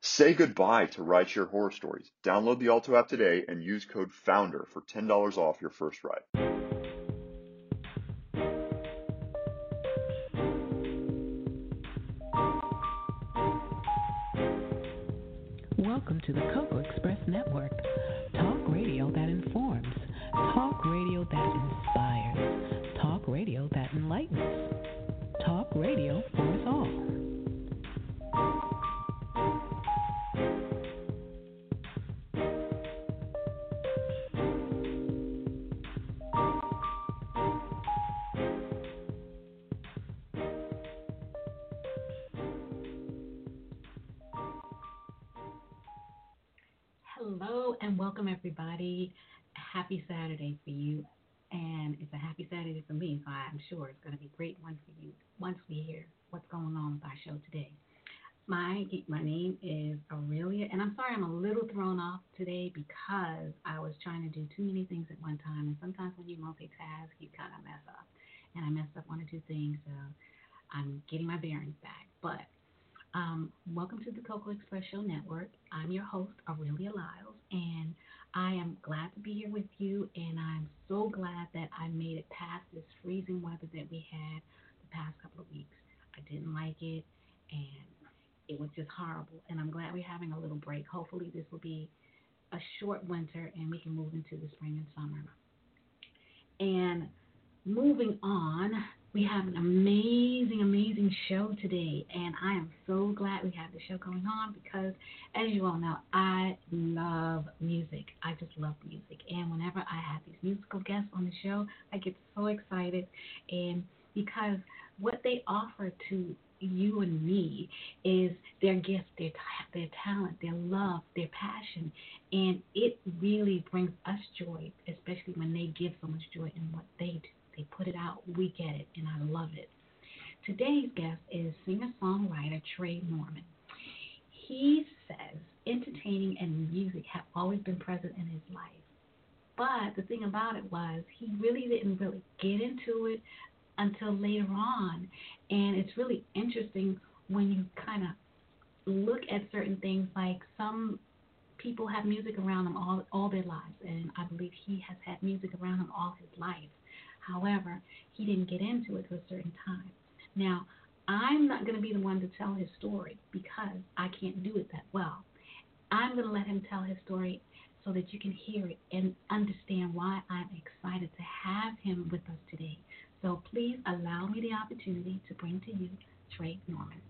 Say goodbye to rideshare horror stories. Download the Alto app today and use code FOUNDER for $10 off your first ride. Welcome to the Cocoa welcome everybody. Happy Saturday for you. And it's a happy Saturday for me, so I'm sure it's going to be a great one for you once we hear what's going on with our show today. My my name is Aurelia, and I'm sorry I'm a little thrown off today because I was trying to do too many things at one time, and sometimes when you multitask, you kind of mess up. And I messed up one or two things, so I'm getting my bearings back. But um, welcome to the Cocoa Express Show Network. I'm your host, Aurelia Lyles, and I am glad to be here with you. And I'm so glad that I made it past this freezing weather that we had the past couple of weeks. I didn't like it, and it was just horrible. And I'm glad we're having a little break. Hopefully, this will be a short winter and we can move into the spring and summer. And moving on, we have an amazing, amazing show today, and I am so glad we have the show going on because, as you all know, I love music. I just love music, and whenever I have these musical guests on the show, I get so excited, and because what they offer to you and me is their gift, their their talent, their love, their passion, and it really brings us joy, especially when they give so much joy in what they do. They put it out, we get it, and I love it. Today's guest is singer songwriter Tré Norman. He says entertaining and music have always been present in his life. But the thing about it was, he really didn't really get into it until later on. And it's really interesting when you kind of look at certain things like some people have music around them all all their lives and I believe he has had music around him all his life. However, he didn't get into it to a certain time. Now, I'm not going to be the one to tell his story because I can't do it that well. I'm going to let him tell his story so that you can hear it and understand why I'm excited to have him with us today. So please allow me the opportunity to bring to you Tré Norman.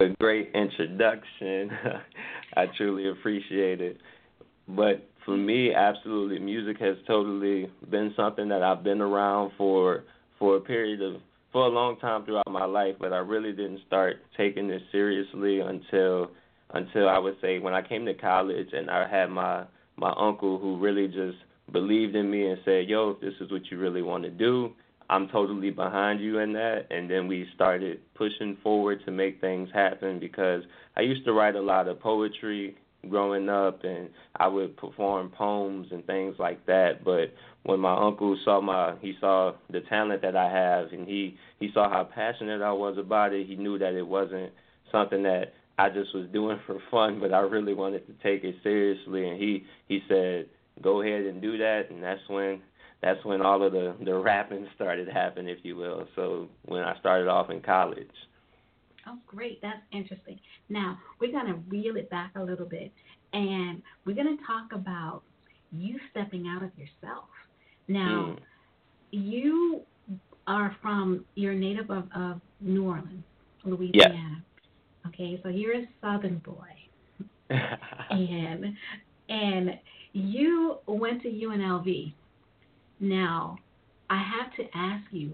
A great introduction. I truly appreciate it. But for me, absolutely, music has totally been something that I've been around for for a period of for a long time throughout my life, but I really didn't start taking it seriously until until I would say when I came to college and I had my my uncle who really just believed in me and said, "Yo, if this is what you really want to do, I'm totally behind you in that." And then we started pushing forward to make things happen because I used to write a lot of poetry growing up and I would perform poems and things like that. But when my uncle saw my he saw the talent that I have and he he saw how passionate I was about it he knew that it wasn't something that I just was doing for fun but I really wanted to take it seriously. And he he said go ahead and do that. And that's when that's when all of the the rapping started happening if you will. So when I started off in college Oh, great. That's interesting. Now, we're going to reel it back a little bit and we're going to talk about you stepping out of yourself. Now, mm. you are from, you're native of, of New Orleans, Louisiana. Okay, so you're a Southern boy. and and you went to UNLV. Now, I have to ask you,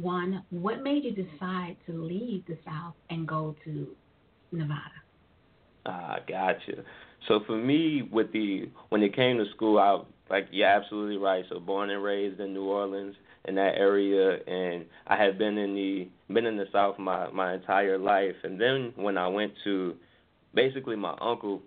one, what made you decide to leave the South and go to Nevada? Ah, gotcha. So for me, with the when it came to school, I like you're absolutely right. So born and raised in New Orleans in that area and I had been in the been in the South my my entire life and then when I went to basically my uncle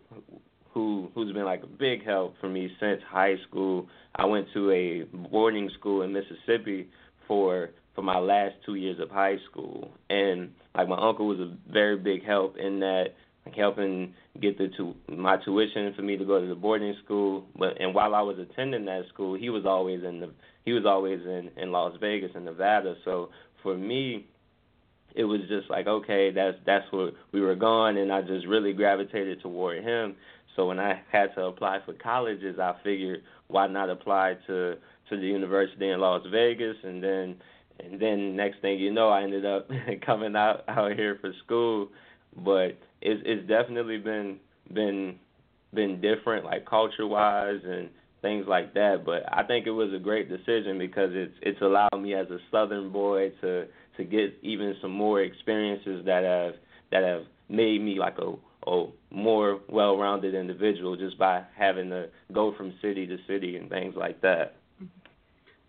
who who's been like a big help for me since high school. I went to a boarding school in Mississippi for for my last two years of high school and like my uncle was a very big help in that like helping get the tu- my tuition for me to go to the boarding school. But and while I was attending that school, he was always in the he was always in in Las Vegas in Nevada. So for me, it was just like okay, that's that's where we were going, and I just really gravitated toward him. So when I had to apply for colleges, I figured why not apply to to the university in Las Vegas, and then and then next thing you know, I ended up coming out out here for school. But it's it's definitely been been been different, like culture wise and things like that. But I think it was a great decision because it's it's allowed me as a Southern boy to to get even some more experiences that have that have made me like a a more well-rounded individual just by having to go from city to city and things like that.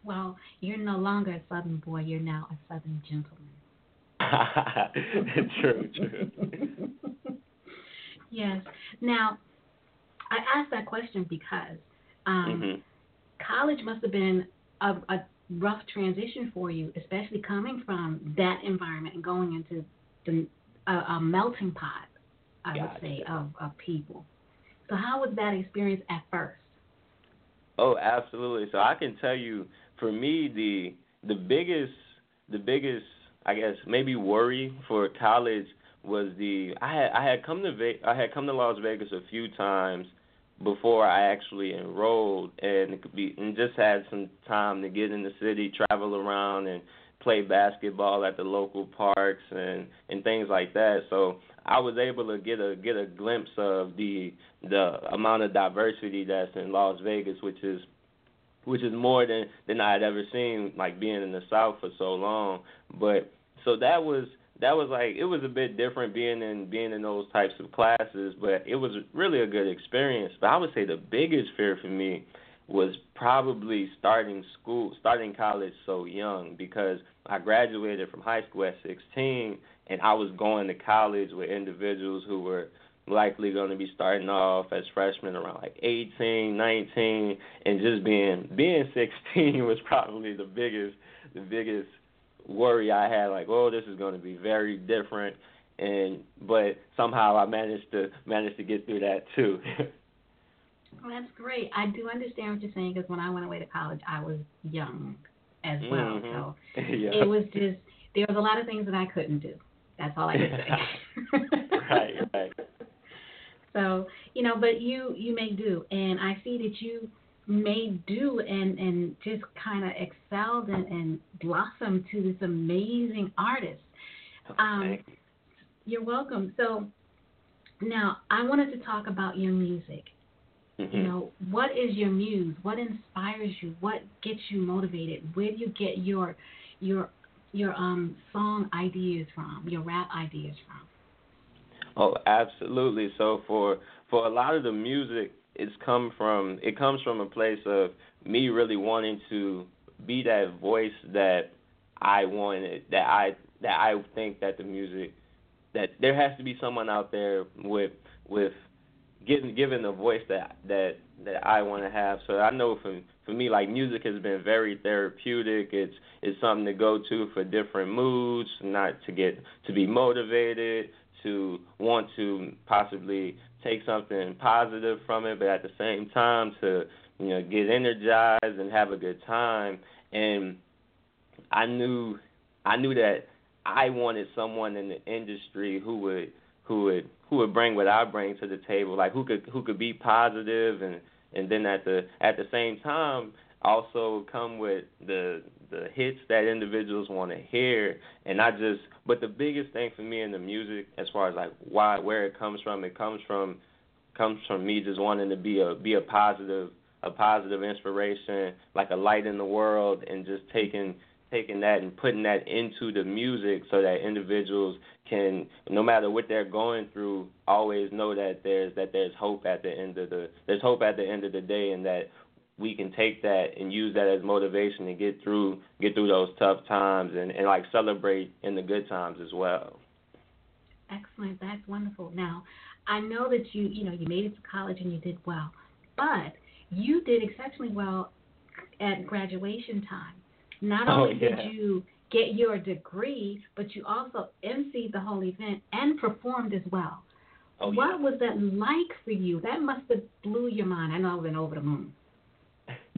Well, you're no longer a Southern boy. You're now a Southern gentleman. true, true. yes. Now, I asked that question because um, mm-hmm. college must have been a, a rough transition for you, especially coming from that environment and going into the a, a melting pot, I gotcha. would say, of, of people. So, how was that experience at first? Oh, absolutely. So I can tell you, for me, the the biggest the biggest I guess maybe worry for college was the I had I had come to Ve- I had come to Las Vegas a few times before I actually enrolled and it could be and just had some time to get in the city, travel around and play basketball at the local parks and and things like that. So I was able to get a get a glimpse of the the amount of diversity that's in Las Vegas, which is which is more than than I had ever seen, like being in the South for so long. But so that was that was like it was a bit different being in being in those types of classes, but it was really a good experience. But I would say the biggest fear for me was probably starting school, starting college so young because I graduated from high school at 16 and I was going to college with individuals who were likely going to be starting off as freshmen around like 18, 19 and just being being 16 was probably the biggest the biggest worry I had like oh this is going to be very different and but somehow I managed to managed to get through that too. well, that's great. I do understand what you're saying because when I went away to college, I was young as well. Mm-hmm. So yeah. it was just there was a lot of things that I couldn't do. That's all I can say. right, right. So you know, but you you may do, and I see that you may do and and just kind of excelled and, and blossomed to this amazing artist. Um, you're welcome. So now I wanted to talk about your music. Mm-hmm. You know, what is your muse? What inspires you? What gets you motivated? Where do you get your your your um song ideas from? Your rap ideas from? Oh, absolutely. So for for a lot of the music, it's come from it comes from a place of me really wanting to be that voice that I wanted, that I that I think that the music that there has to be someone out there with with getting given the voice that that that I want to have. So I know for for me, like music has been very therapeutic. It's it's something to go to for different moods, not to get to be motivated, to want to possibly take something positive from it, but at the same time to you know get energized and have a good time. And I knew I knew that I wanted someone in the industry who would who would who would bring what I bring to the table, like who could who could be positive and and then at the at the same time also come with the the hits that individuals want to hear. And not just but the biggest thing for me in the music as far as like why where it comes from it comes from comes from me just wanting to be a be a positive a positive inspiration like a light in the world and just taking taking that and putting that into the music so that individuals can no matter what they're going through always know that there's that there's hope at the end of the there's hope at the end of the day and that we can take that and use that as motivation to get through get through those tough times and, and like celebrate in the good times as well. Excellent. That's wonderful. Now, I know that you you know you made it to college and you did well, but you did exceptionally well at graduation time. Not oh, only yeah. did you get your degree, but you also emceed the whole event and performed as well. Oh, what yeah. was that like for you? That must have blew your mind. I know I've been over the moon.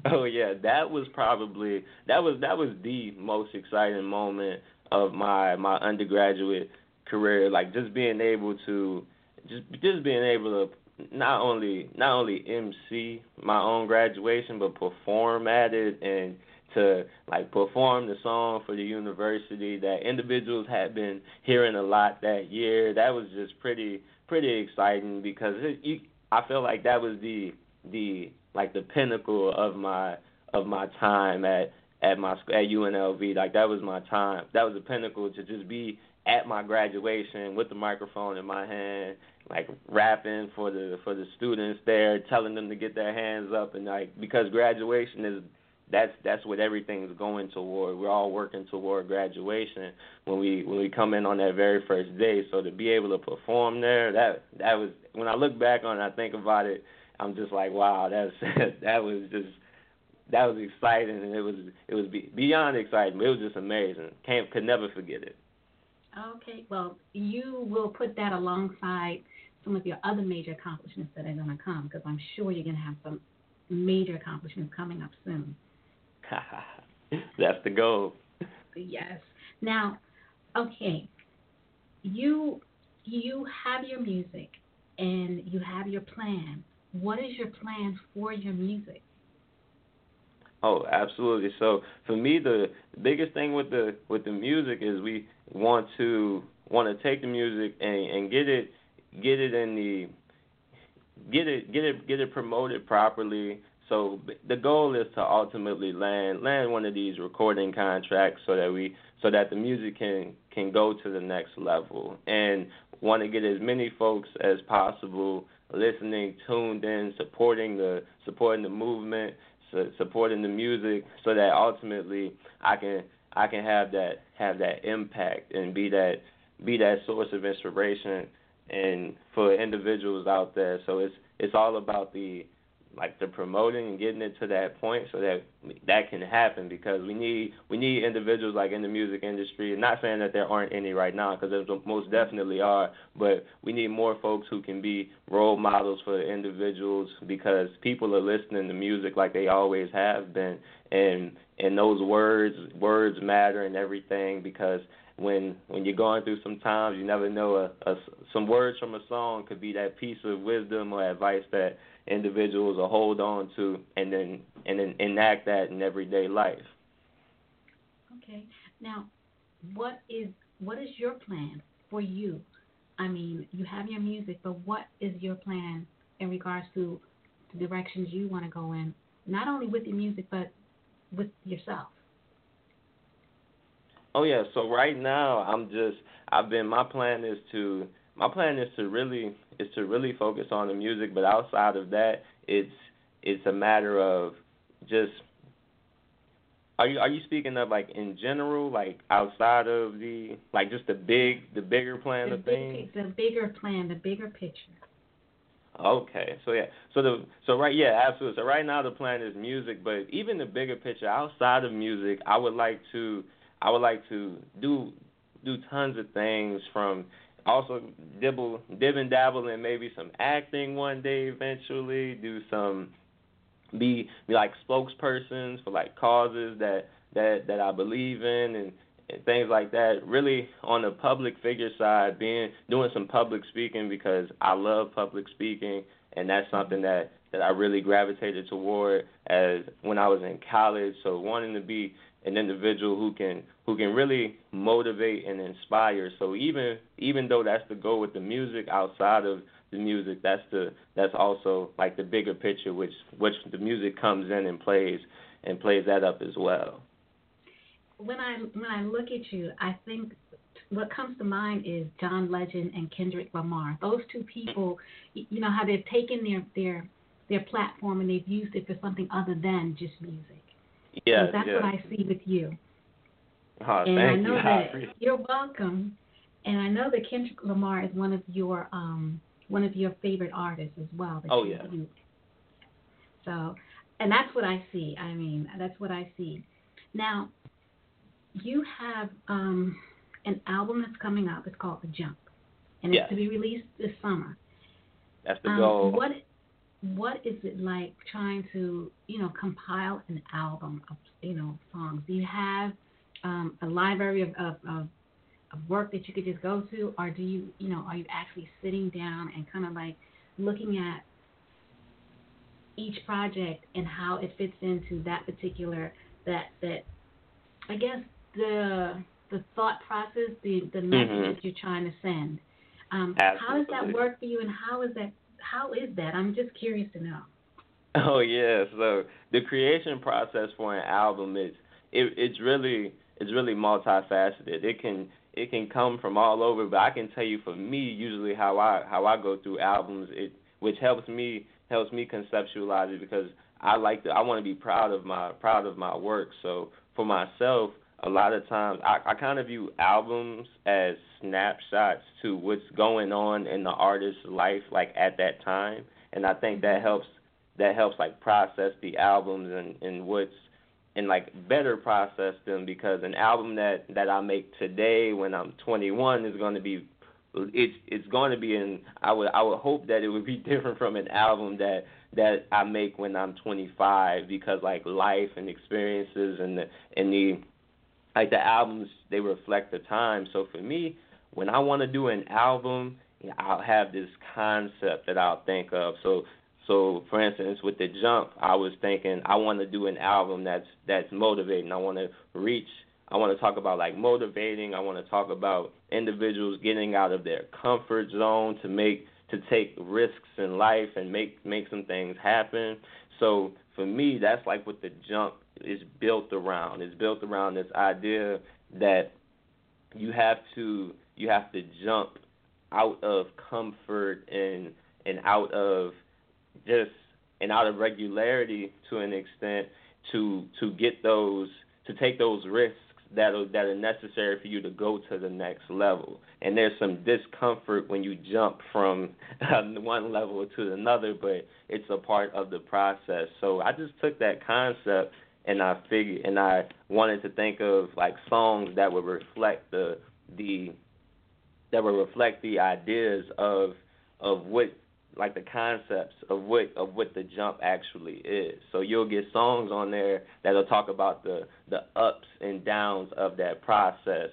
Oh yeah, that was probably that was that was the most exciting moment of my my undergraduate career. Like just being able to just just being able to not only not only MC my own graduation but perform at it and to like perform the song for the university that individuals had been hearing a lot that year. That was just pretty pretty exciting because it, you, I feel like that was the the like the pinnacle of my of my time at at my at UNLV. Like that was my time. That was the pinnacle to just be at my graduation with the microphone in my hand, like rapping for the for the students there, telling them to get their hands up and like because graduation is that's that's what everything's going toward. We're all working toward graduation when we when we come in on that very first day. So to be able to perform there, that that was when I look back on it, I think about it I'm just like, wow, that's that was just that was exciting, and it was it was beyond exciting. It was just amazing. Can't could never forget it. Okay, well, you will put that alongside some of your other major accomplishments that are going to come, because I'm sure you're going to have some major accomplishments coming up soon. That's the goal. Yes. Now, okay, you you have your music and you have your plan what is your plan for your music? Oh, absolutely. So for me, the biggest thing with the with the music is we want to want to take the music and and get it get it in the get it get it get it promoted properly. So the goal is to ultimately land land one of these recording contracts so that we so that the music can can go to the next level and want to get as many folks as possible listening, tuned in, supporting the supporting the movement, su- supporting the music, so that ultimately I can I can have that have that impact and be that be that source of inspiration and for individuals out there. So it's it's all about the like the promoting and getting it to that point so that that can happen because we need we need individuals like in the music industry. Not saying that there aren't any right now because there most definitely are, but we need more folks who can be role models for individuals because people are listening to music like they always have been, and and those words words matter and everything because when when you're going through some times you never know a, a some words from a song could be that piece of wisdom or advice that individuals will hold on to and then and then enact that in everyday life. Okay. Now, what is what is your plan for you? I mean, you have your music, but what is your plan in regards to the directions you want to go in, not only with your music but with yourself? Oh yeah, so right now I'm just I've been my plan is to my plan is to really is to really focus on the music, but outside of that, it's it's a matter of just are you are you speaking of like in general, like outside of the like just the big the bigger plan the of big, things? The bigger plan, the bigger picture. Okay, so yeah, so the so right yeah, absolutely. So right now the plan is music, but even the bigger picture outside of music, I would like to I would like to do do tons of things from also dibble dib and dabble in maybe some acting one day eventually, do some be be like spokespersons for like causes that that that I believe in and and things like that. Really on the public figure side, being doing some public speaking because I love public speaking and that's something mm-hmm. that that I really gravitated toward as when I was in college. So wanting to be an individual who can who can really motivate and inspire. So even even though that's the goal with the music, outside of the music, that's the that's also like the bigger picture, which which the music comes in and plays and plays that up as well. When I when I look at you, I think what comes to mind is John Legend and Kendrick Lamar. Those two people, you know how they've taken their their their platform and they've used it for something other than just music. Yeah, so that's what I see with you. Oh, and thank I know you. that you're welcome. And I know that Kendrick Lamar is one of your um one of your favorite artists as well. Oh, yeah. You, so, and that's what I see. I mean, that's what I see. Now, you have um an album that's coming up. It's called The Jump, and Yes. it's to be released this summer. That's the Um, goal. what what is it like trying to you know compile an album of you know songs? Do you have um, a library of, of, of of work that you could just go to, or do you you know are you actually sitting down and kind of like looking at each project and how it fits into that particular that that I guess the the thought process, the the message Mhm. that you're trying to send. Um, how does that work for you, and how is that? How is that? I'm just curious to know. Oh yeah, so the creation process for an album is it, it's really it's really multifaceted. It can it can come from all over, but I can tell you for me usually how I how I go through albums it which helps me helps me conceptualize it because I like to I want to be proud of my proud of my work. So for myself, a lot of times I, I kind of view albums as snapshots to what's going on in the artist's life like at that time. And I think that mm-hmm. helps that helps like process the albums and and what's and like better process them because an album that that I make today when I'm 21 is going to be it's it's going to be in I would I would hope that it would be different from an album that that I make when I'm 25 because like life and experiences and the and the like the albums they reflect the time. So for me, when I want to do an album, I'll have this concept that I'll think of. So so for instance, with the jump, I was thinking I want to do an album that's that's motivating. I want to reach. I want to talk about like motivating. I want to talk about individuals getting out of their comfort zone to make to take risks in life and make make some things happen. So for me, that's like what the jump is built around. It's built around this idea that you have to you have to jump out of comfort and and out of just and out of regularity to an extent to to get those to take those risks that that are necessary for you to go to the next level. And there's some discomfort when you jump from um, one level to another, but it's a part of the process. So I just took that concept and I figured and I wanted to think of like songs that would reflect the the that would reflect the ideas of of what like the concepts of what of what the jump actually is. So you'll get songs on there that'll talk about the the ups and downs of that process.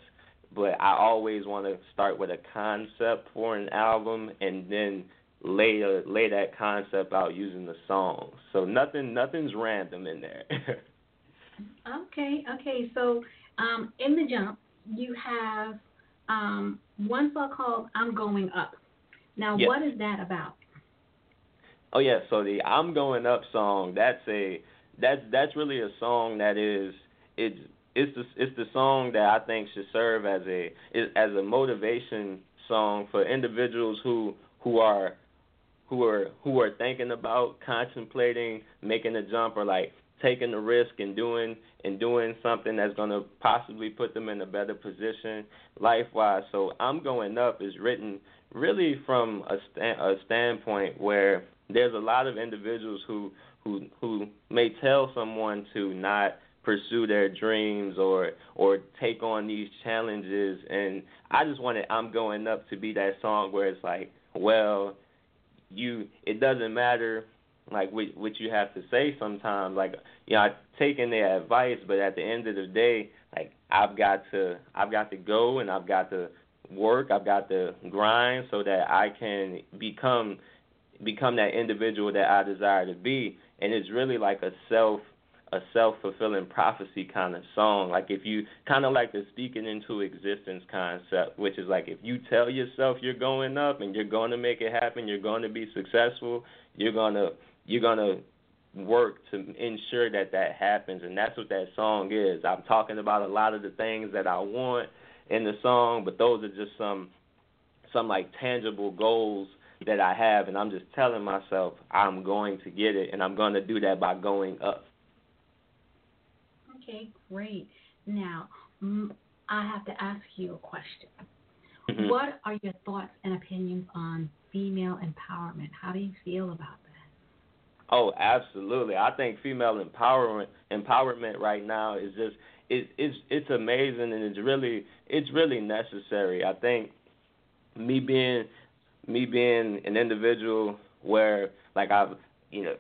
But I always want to start with a concept for an album and then lay a, lay that concept out using the songs. So nothing nothing's random in there. Okay, okay. So um, in the jump, you have um, one song called "I'm Going Up." Now, Yes. what is that about? Oh yeah, so the I'm Going Up song, that's a that's that's really a song that is it's it's the it's the song that I think should serve as a as a motivation song for individuals who who are who are who are thinking about contemplating making a jump or like taking the risk and doing and doing something that's going to possibly put them in a better position life wise. So I'm going up is written really from a, a standpoint where there's a lot of individuals who who who may tell someone to not pursue their dreams or or take on these challenges. And I just wanted I'm going up to be that song where it's like well you it doesn't matter like what what you have to say sometimes. Like you know I taking their advice but at the end of the day like I've got to I've got to go and I've got to work. I've got to grind so that I can become become that individual that I desire to be and it's really like a self a self fulfilling prophecy kind of song. Like if you kind of like the speaking into existence concept, which is like if you tell yourself you're going up and you're going to make it happen, you're going to be successful, you're gonna you're gonna work to ensure that that happens, and that's what that song is. I'm talking about a lot of the things that I want in the song, but those are just some some like tangible goals that I have, and I'm just telling myself I'm going to get it, and I'm going to do that by going up. Okay, great. Now, I have to ask you a question. Mm-hmm. What are your thoughts and opinions on female empowerment? How do you feel about that? Oh, absolutely. I think female empowerment empowerment right now is just it, it's it's amazing and it's really it's really necessary. I think me being me being an individual where like I've you know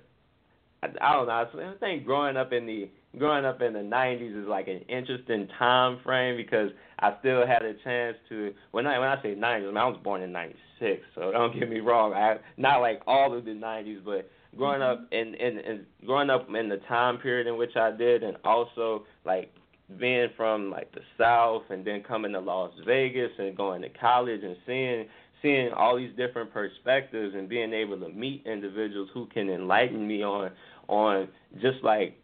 I, I don't know I think growing up in the growing up in the 90s is like an interesting time frame because I still had a chance to when I when I say 90s I, mean, I was born in 96 so don't get me wrong I not like all of the 90s but growing up mm-hmm. in in, in growing up in the time period in which I did and also like being from like the south and then coming to Las Vegas and going to college and seeing seeing all these different perspectives and being able to meet individuals who can enlighten me on on just like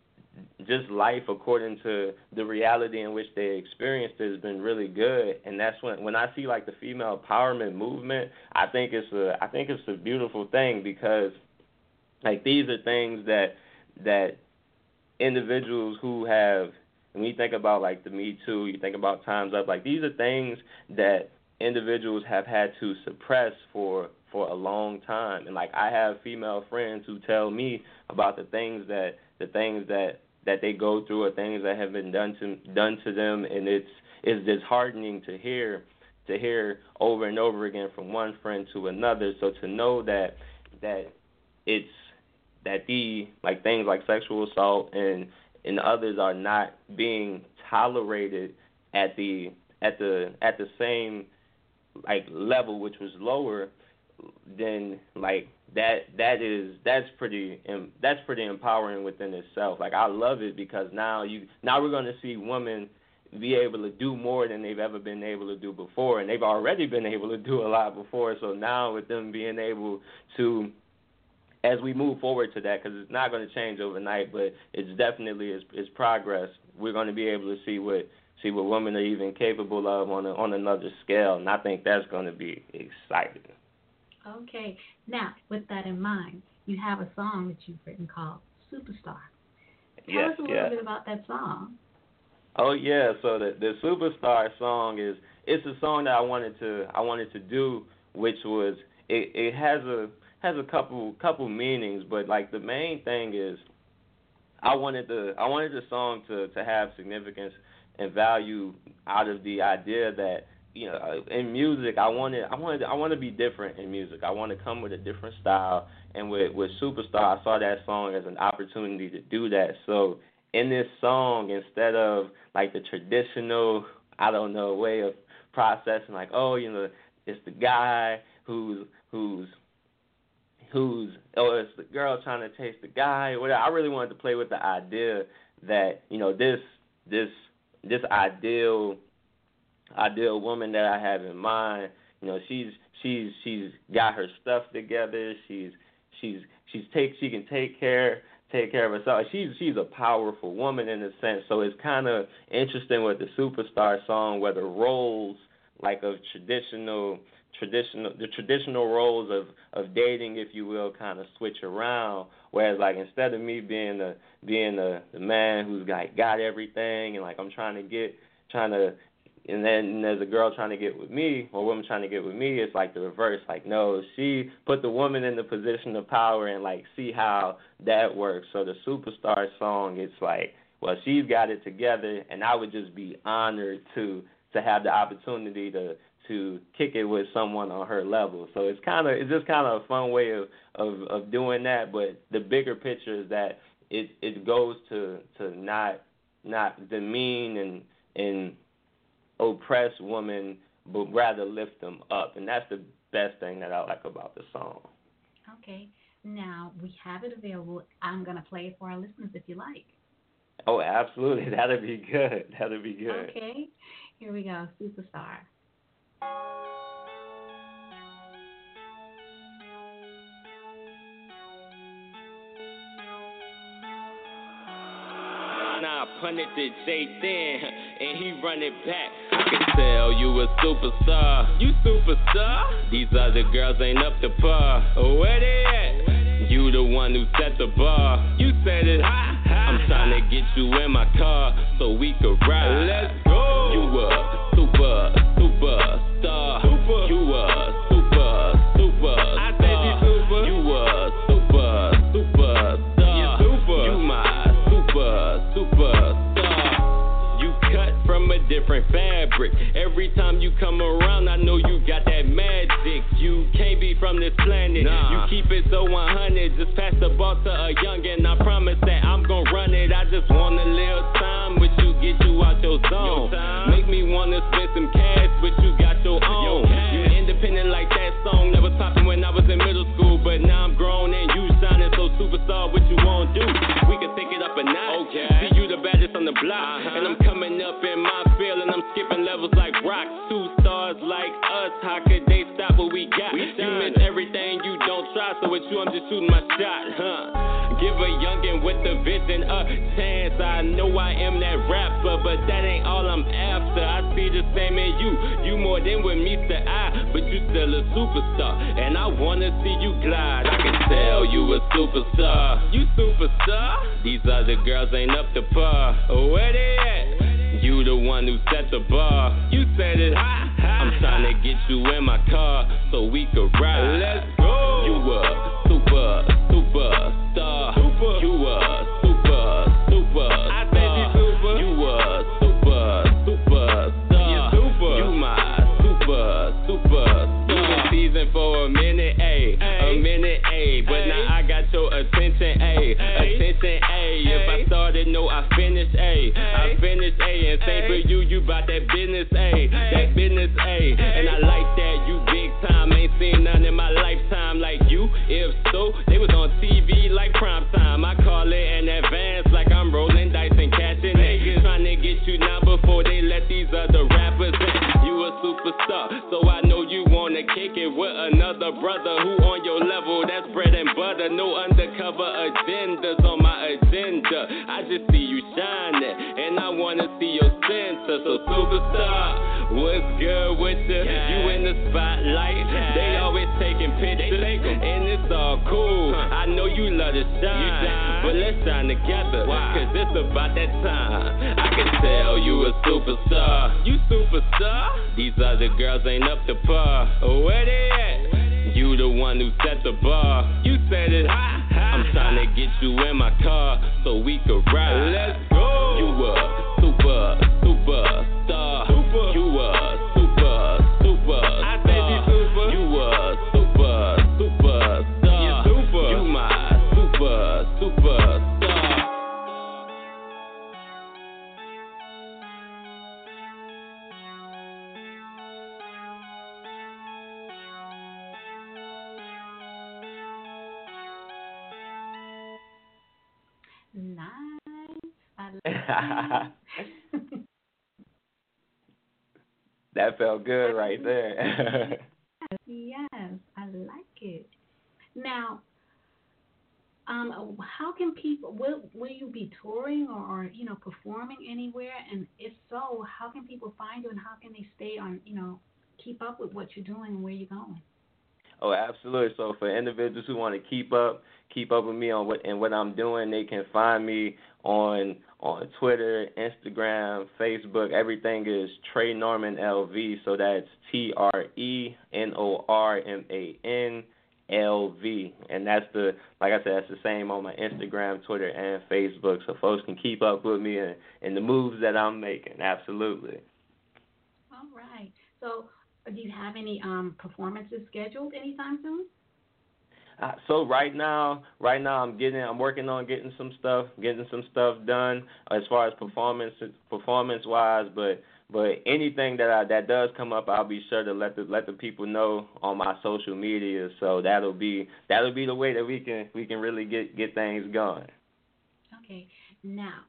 just life according to the reality in which they experienced it has been really good. And that's when when I see like the female empowerment movement I think it's a I think it's a beautiful thing because like these are things that that individuals who have when you think about like the Me Too, you think about Times Up, like these are things that individuals have had to suppress for for a long time. And like I have female friends who tell me about the things that the things that that they go through or things that have been done to done to them and it's it's disheartening to hear to hear over and over again from one friend to another. So to know that that it's that the like things like sexual assault and and others are not being tolerated at the at the at the same like level which was lower then like that that is that's pretty that's pretty empowering within itself like i love it because now you now we're to see women be able to do more than they've ever been able to do before and they've already been able to do a lot before so now with them being able to as we move forward to that, because it's not going to change overnight, but it's definitely is, is progress. We're going to be able to see what see what women are even capable of on a, on another scale, and I think that's going to be exciting. Okay, now with that in mind, you have a song that you've written called Superstar. Tell yes, us a little yes. bit about that song. Oh yeah, so the the Superstar song is it's a song that I wanted to I wanted to do, which was it it has a has a couple couple meanings, but like the main thing is I wanted the I wanted the song to to have significance and value out of the idea that you know in music I wanted I wanted I want to be different in music. I want to come with a different style and with with Superstar I saw that song as an opportunity to do that. So in this song instead of like the traditional I don't know way of processing like oh you know it's the guy who's who's who's or it's the girl trying to chase the guy whatever. I really wanted to play with the idea that you know this this this ideal ideal woman that I have in mind. You know, she's she's she's got her stuff together. She's she's she's take she can take care take care of herself. She's she's a powerful woman in a sense. So it's kind of interesting with the superstar song where the roles like of traditional traditional the traditional roles of of dating if you will kind of switch around. Whereas like instead of me being the being the the man who's like got everything and like I'm trying to get trying to and then there's a girl trying to get with me or a woman trying to get with me it's like the reverse. Like no she put the woman in the position of power and like see how that works. So the superstar song it's like well she's got it together and I would just be honored to to have the opportunity to to kick it with someone on her level. So it's kind of it's just kind of a fun way of, of of doing that. But the bigger picture is that it it goes to to not not demean and and oppress women, but rather lift them up, and that's the best thing that I like about the song. Okay, now we have it available. I'm gonna play it for our listeners if you like. Oh, absolutely. That'd be good. That'd be good. Okay, here we go. Superstar. Now, I punted to Jay then, and he run it back. I can tell you a superstar. You superstar? These other girls ain't up to par. Where they at? You the one who set the bar. You said it high. I'm trying to get you in my car so we could ride. Let's go. You a super, super keep it so 100. Just pass the ball to a youngin'. I promise that so with you I'm just shooting my shot, huh? Give a youngin' with the vision a chance. I know I am that rapper, but that ain't all I'm after. I see the same in you. You more than what meets the eye, but you still a superstar. And I wanna see you glide. I can tell you a superstar. You superstar? These other girls ain't up to par. Oh, where they at? You the one who set the bar. You said it high. I'm trying to get you in my car so we could ride. Let's go. You a super, super star. Super. You a super, super I you super. You a super, super star. You super. You my super, super star. You been seasoned for a minute, ayy. A minute, ayy. But now I got your attention, ayy. Attention, ayy. If I started, no, I finished, ayy. I finished, ayy. And same for you, you bout that business, ayy. That business, ayy. And I like that, you So, they was on TV like prime time. I call it an advance like I'm rolling dice and catching it. Trying to get you now before they let these other rappers in. You a superstar, so I with another brother who on your level. That's bread and butter. No undercover agendas on my agenda. I just see you shining, and I wanna see your center. So superstar, what's good with you? You in the spotlight. They always taking pictures, and it's all cool. I know you love to shine, but let's shine together. Why? Cause it's about that time. I can tell superstar. You superstar? These other girls ain't up to par. Oh, where they at? You the one who set the bar. You said it high. I'm trying to get you in my car so we could ride. Let's go. You a super, super that felt good right there. yes, I like it. Now, um, how can people will will you be touring or, or you know performing anywhere? And if so, how can people find you and how can they stay on you know keep up with what you're doing and where you're going? Oh, absolutely. So for individuals who want to keep up, keep up with me on what and what I'm doing, they can find me on on Twitter, Instagram, Facebook. Everything is Tré Norman LV. So that's T R E N O R M A N L V. And that's the like I said, that's the same on my Instagram, Twitter, and Facebook. So folks can keep up with me and, and the moves that I'm making. Absolutely. All right. So, do you have any um performances scheduled anytime soon? Uh, so right now, right now I'm getting, I'm working on getting some stuff, getting some stuff done as far as performance, performance wise. But but anything that I, that does come up, I'll be sure to let the let the people know on my social media. So that'll be that'll be the way that we can we can really get get things going. Okay. Now,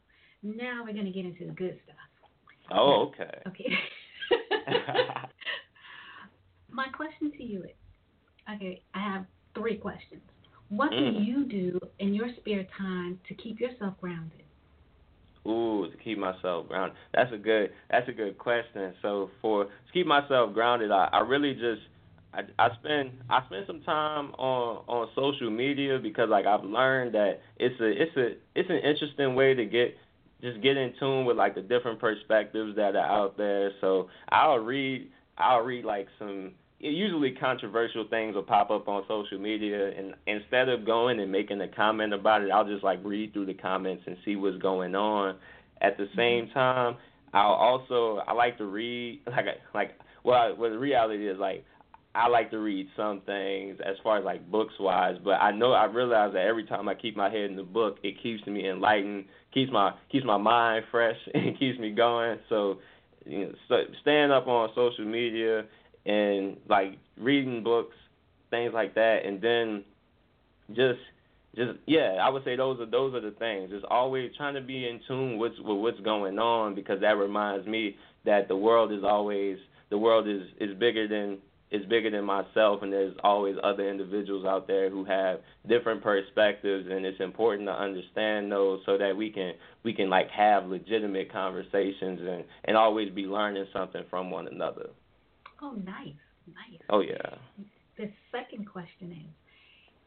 now we're gonna get into the good stuff. Oh, okay. Okay. My question to you is, okay, I have three questions. What do Mm. you do in your spare time to keep yourself grounded? Ooh, to keep myself grounded. That's a good. That's a good question. So for to keep myself grounded, I, I really just I, I spend I spend some time on on social media because like I've learned that it's a it's a it's an interesting way to get just get in tune with like the different perspectives that are out there. So I'll read I'll read like some usually controversial things will pop up on social media and instead of going and making a comment about it, I'll just like read through the comments and see what's going on. At the mm-hmm. same time, I'll also I like to read like like well, well the reality is like I like to read some things as far as like books wise, but I know I realize that every time I keep my head in the book, it keeps me enlightened, keeps my keeps my mind fresh, and keeps me going. So, you know, so staying up on social media and like reading books, things like that, and then just just yeah, I would say those are those are the things. Just always trying to be in tune with with what's going on because that reminds me that the world is always the world is is bigger than is bigger than myself and there's always other individuals out there who have different perspectives and it's important to understand those so that we can we can like have legitimate conversations and and always be learning something from one another. Oh nice. Nice. Oh yeah. The second question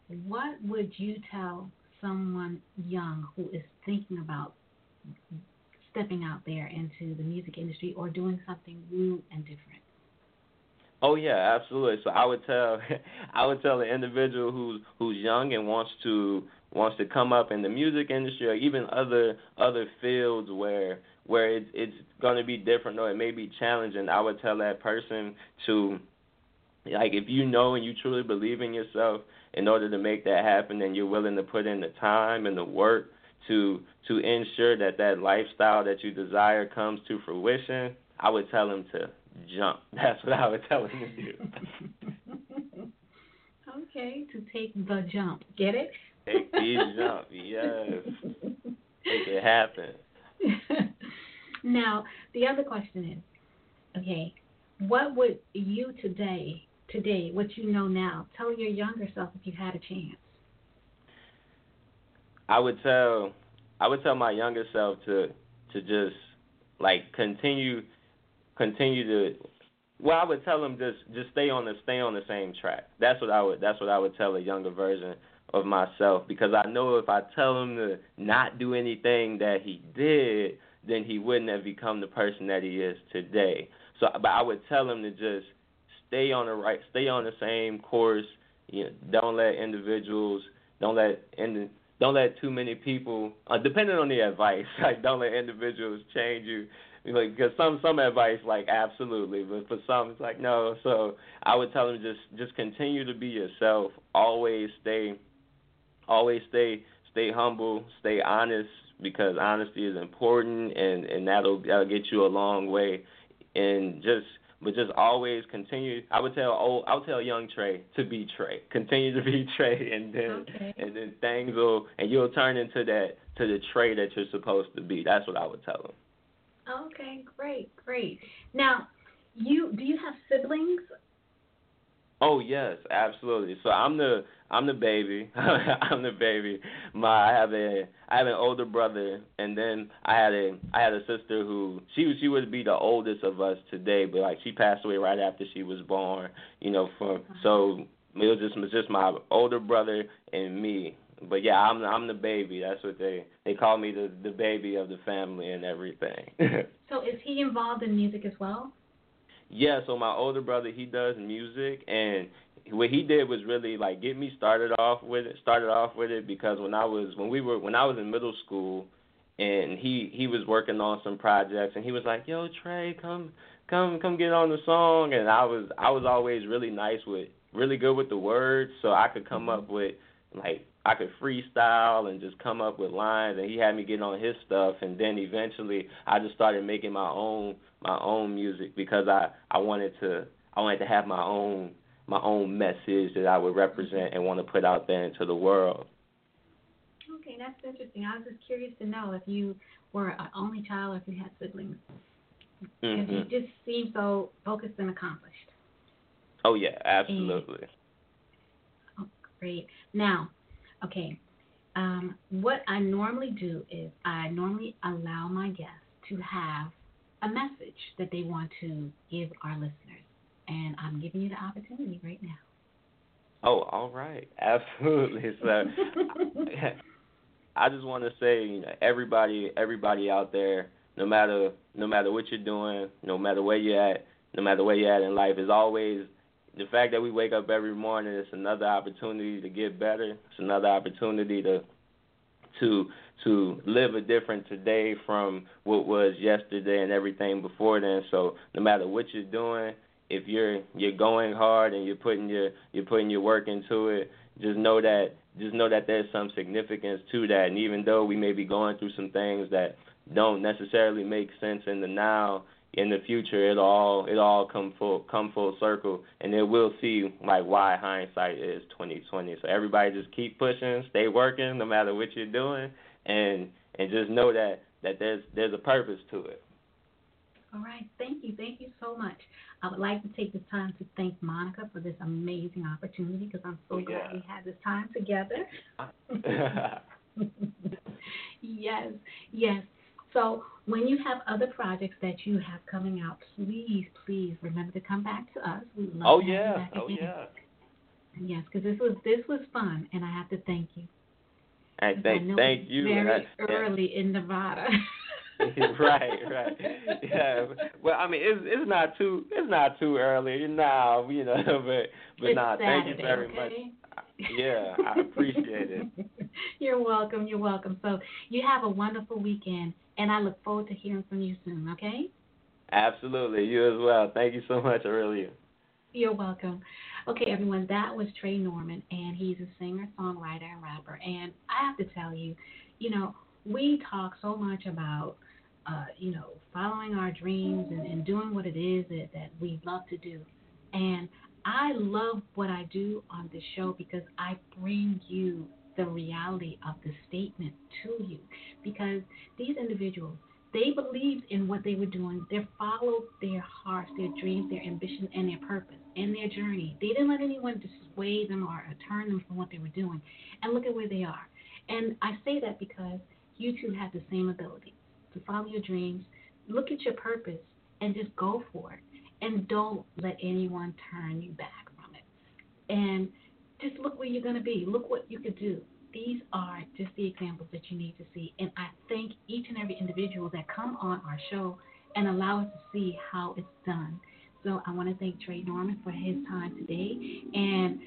is what would you tell someone young who is thinking about stepping out there into the music industry or doing something new and different? Oh yeah, absolutely. So I would tell I would tell an individual who's who's young and wants to wants to come up in the music industry or even other other fields where where it's it's going to be different or it may be challenging. I would tell that person to like if you know and you truly believe in yourself in order to make that happen and you're willing to put in the time and the work to to ensure that that lifestyle that you desire comes to fruition, I would tell them to jump. That's what I would tell him to do. okay, to take the jump. Get it? Take the jump, yes. Make it happen. now, the other question is, okay, what would you today, today, what you know now, tell your younger self if you had a chance? I would tell, I would tell my younger self to to just like continue continue to well, I would tell them just just stay on the stay on the same track. That's what I would that's what I would tell a younger version of myself because I know if I tell him to not do anything that he did, then he wouldn't have become the person that he is today. So, but I would tell him to just stay on the right, stay on the same course. You know, don't let individuals, don't let in, don't let too many people, uh, depending on the advice, like don't let individuals change you like because some some advice like absolutely, but for some it's like no. So I would tell them just just continue to be yourself. Always stay, always stay stay humble, stay honest because honesty is important and and that'll that'll get you a long way. And just but just always continue. I would tell old, I would tell young Tré to be Tré. Continue to be Tré, and then okay. and then things will and you'll turn into that to the Tré that you're supposed to be. That's what I would tell him. Okay, great, great. Now, you do you have siblings? Oh yes, absolutely. So I'm the I'm the baby. I'm the baby. My I have a I have an older brother, and then I had a I had a sister who she she would be the oldest of us today, but like she passed away right after she was born. You know, from so uh-huh. it was just it was just my older brother and me but yeah, I'm I'm the baby. That's what they they call me the the baby of the family and everything. so is he involved in music as well? Yeah, so my older brother he does music and what he did was really like get me started off with it started off with it because when I was when we were when I was in middle school and he he was working on some projects and he was like, "Yo, Tré, come come come get on the song." And I was I was always really nice with really good with the words, so I could come mm-hmm. up with like I could freestyle and just come up with lines, and he had me get on his stuff, and then eventually I just started making my own my own music because I I wanted to I wanted to have my own my own message that I would represent and want to put out there into the world. Okay, that's interesting. I was just curious to know if you were an only child or if you had siblings. Because mm-hmm. you just seem so focused and accomplished. Oh yeah, absolutely. And, oh, great. Now, Okay. Um, what I normally do is I normally allow my guests to have a message that they want to give our listeners, and I'm giving you the opportunity right now. Oh, all right, absolutely. So, I just want to say, you know, everybody, everybody out there, no matter no matter what you're doing, no matter where you're at, no matter where you're at in life, is always the fact that we wake up every morning. It's another opportunity to get better. It's another opportunity to to to live a different today from what was yesterday and everything before then. So no matter what you're doing, if you're you're going hard and you're putting your you're putting your work into it, just know that just know that there's some significance to that. And even though we may be going through some things that don't necessarily make sense in the now, in the future it'll all it all come full come full circle and then we'll see like why hindsight is twenty twenty. So everybody just keep pushing, stay working no matter what you're doing and and just know that that there's there's a purpose to it. All right, thank you, thank you so much. I would like to take this time to thank Monica for this amazing opportunity because I'm so oh, glad we had this time together. yes, yes. So when you have other projects that you have coming out, please, please remember to come back to us. We love oh yeah, oh again. yeah. Yes, because this was this was fun, and I have to thank you. Hey, thank, thank you. Very yeah. early in Nevada. right, right. Yeah. Well, I mean, it's it's not too it's not too early now, you know, but but it's nah, Saturday, thank you very okay? much. Yeah, I appreciate it. You're welcome. You're welcome. So you have a wonderful weekend, and I look forward to hearing from you soon. Okay? Absolutely. You as well. Thank you so much, Aurelia. You're welcome. Okay, everyone, that was Tré Norman, and he's a singer, songwriter, and rapper. And I have to tell you, you know, we talk so much about, uh, you know, following our dreams and, and doing what it is that, that we love to do. And I love what I do on this show because I bring you the reality of the statement to you. Because these individuals, they believed in what they were doing. They followed their hearts, their dreams, their ambition, and their purpose and their journey. They didn't let anyone dissuade them or turn them from what they were doing. And look at where they are. And I say that because you too have the same ability to follow your dreams, look at your purpose, and just go for it. And don't let anyone turn you back from it. And just look where you're going to be. Look what you could do. These are just the examples that you need to see. And I thank each and every individual that come on our show and allow us to see how it's done. So I want to thank Tré Norman for his time today. And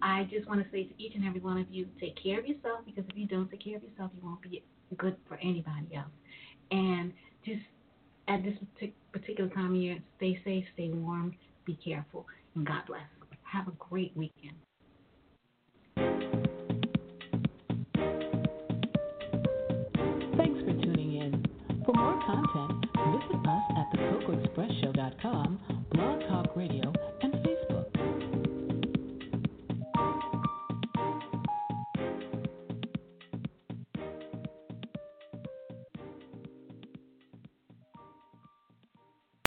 I just want to say to each and every one of you, take care of yourself because if you don't take care of yourself, you won't be good for anybody else. And just at this particular time of year, stay safe, stay warm, be careful, and God bless. Have a great weekend. visit us at thecocoexpressshow.com, Blog Talk Radio,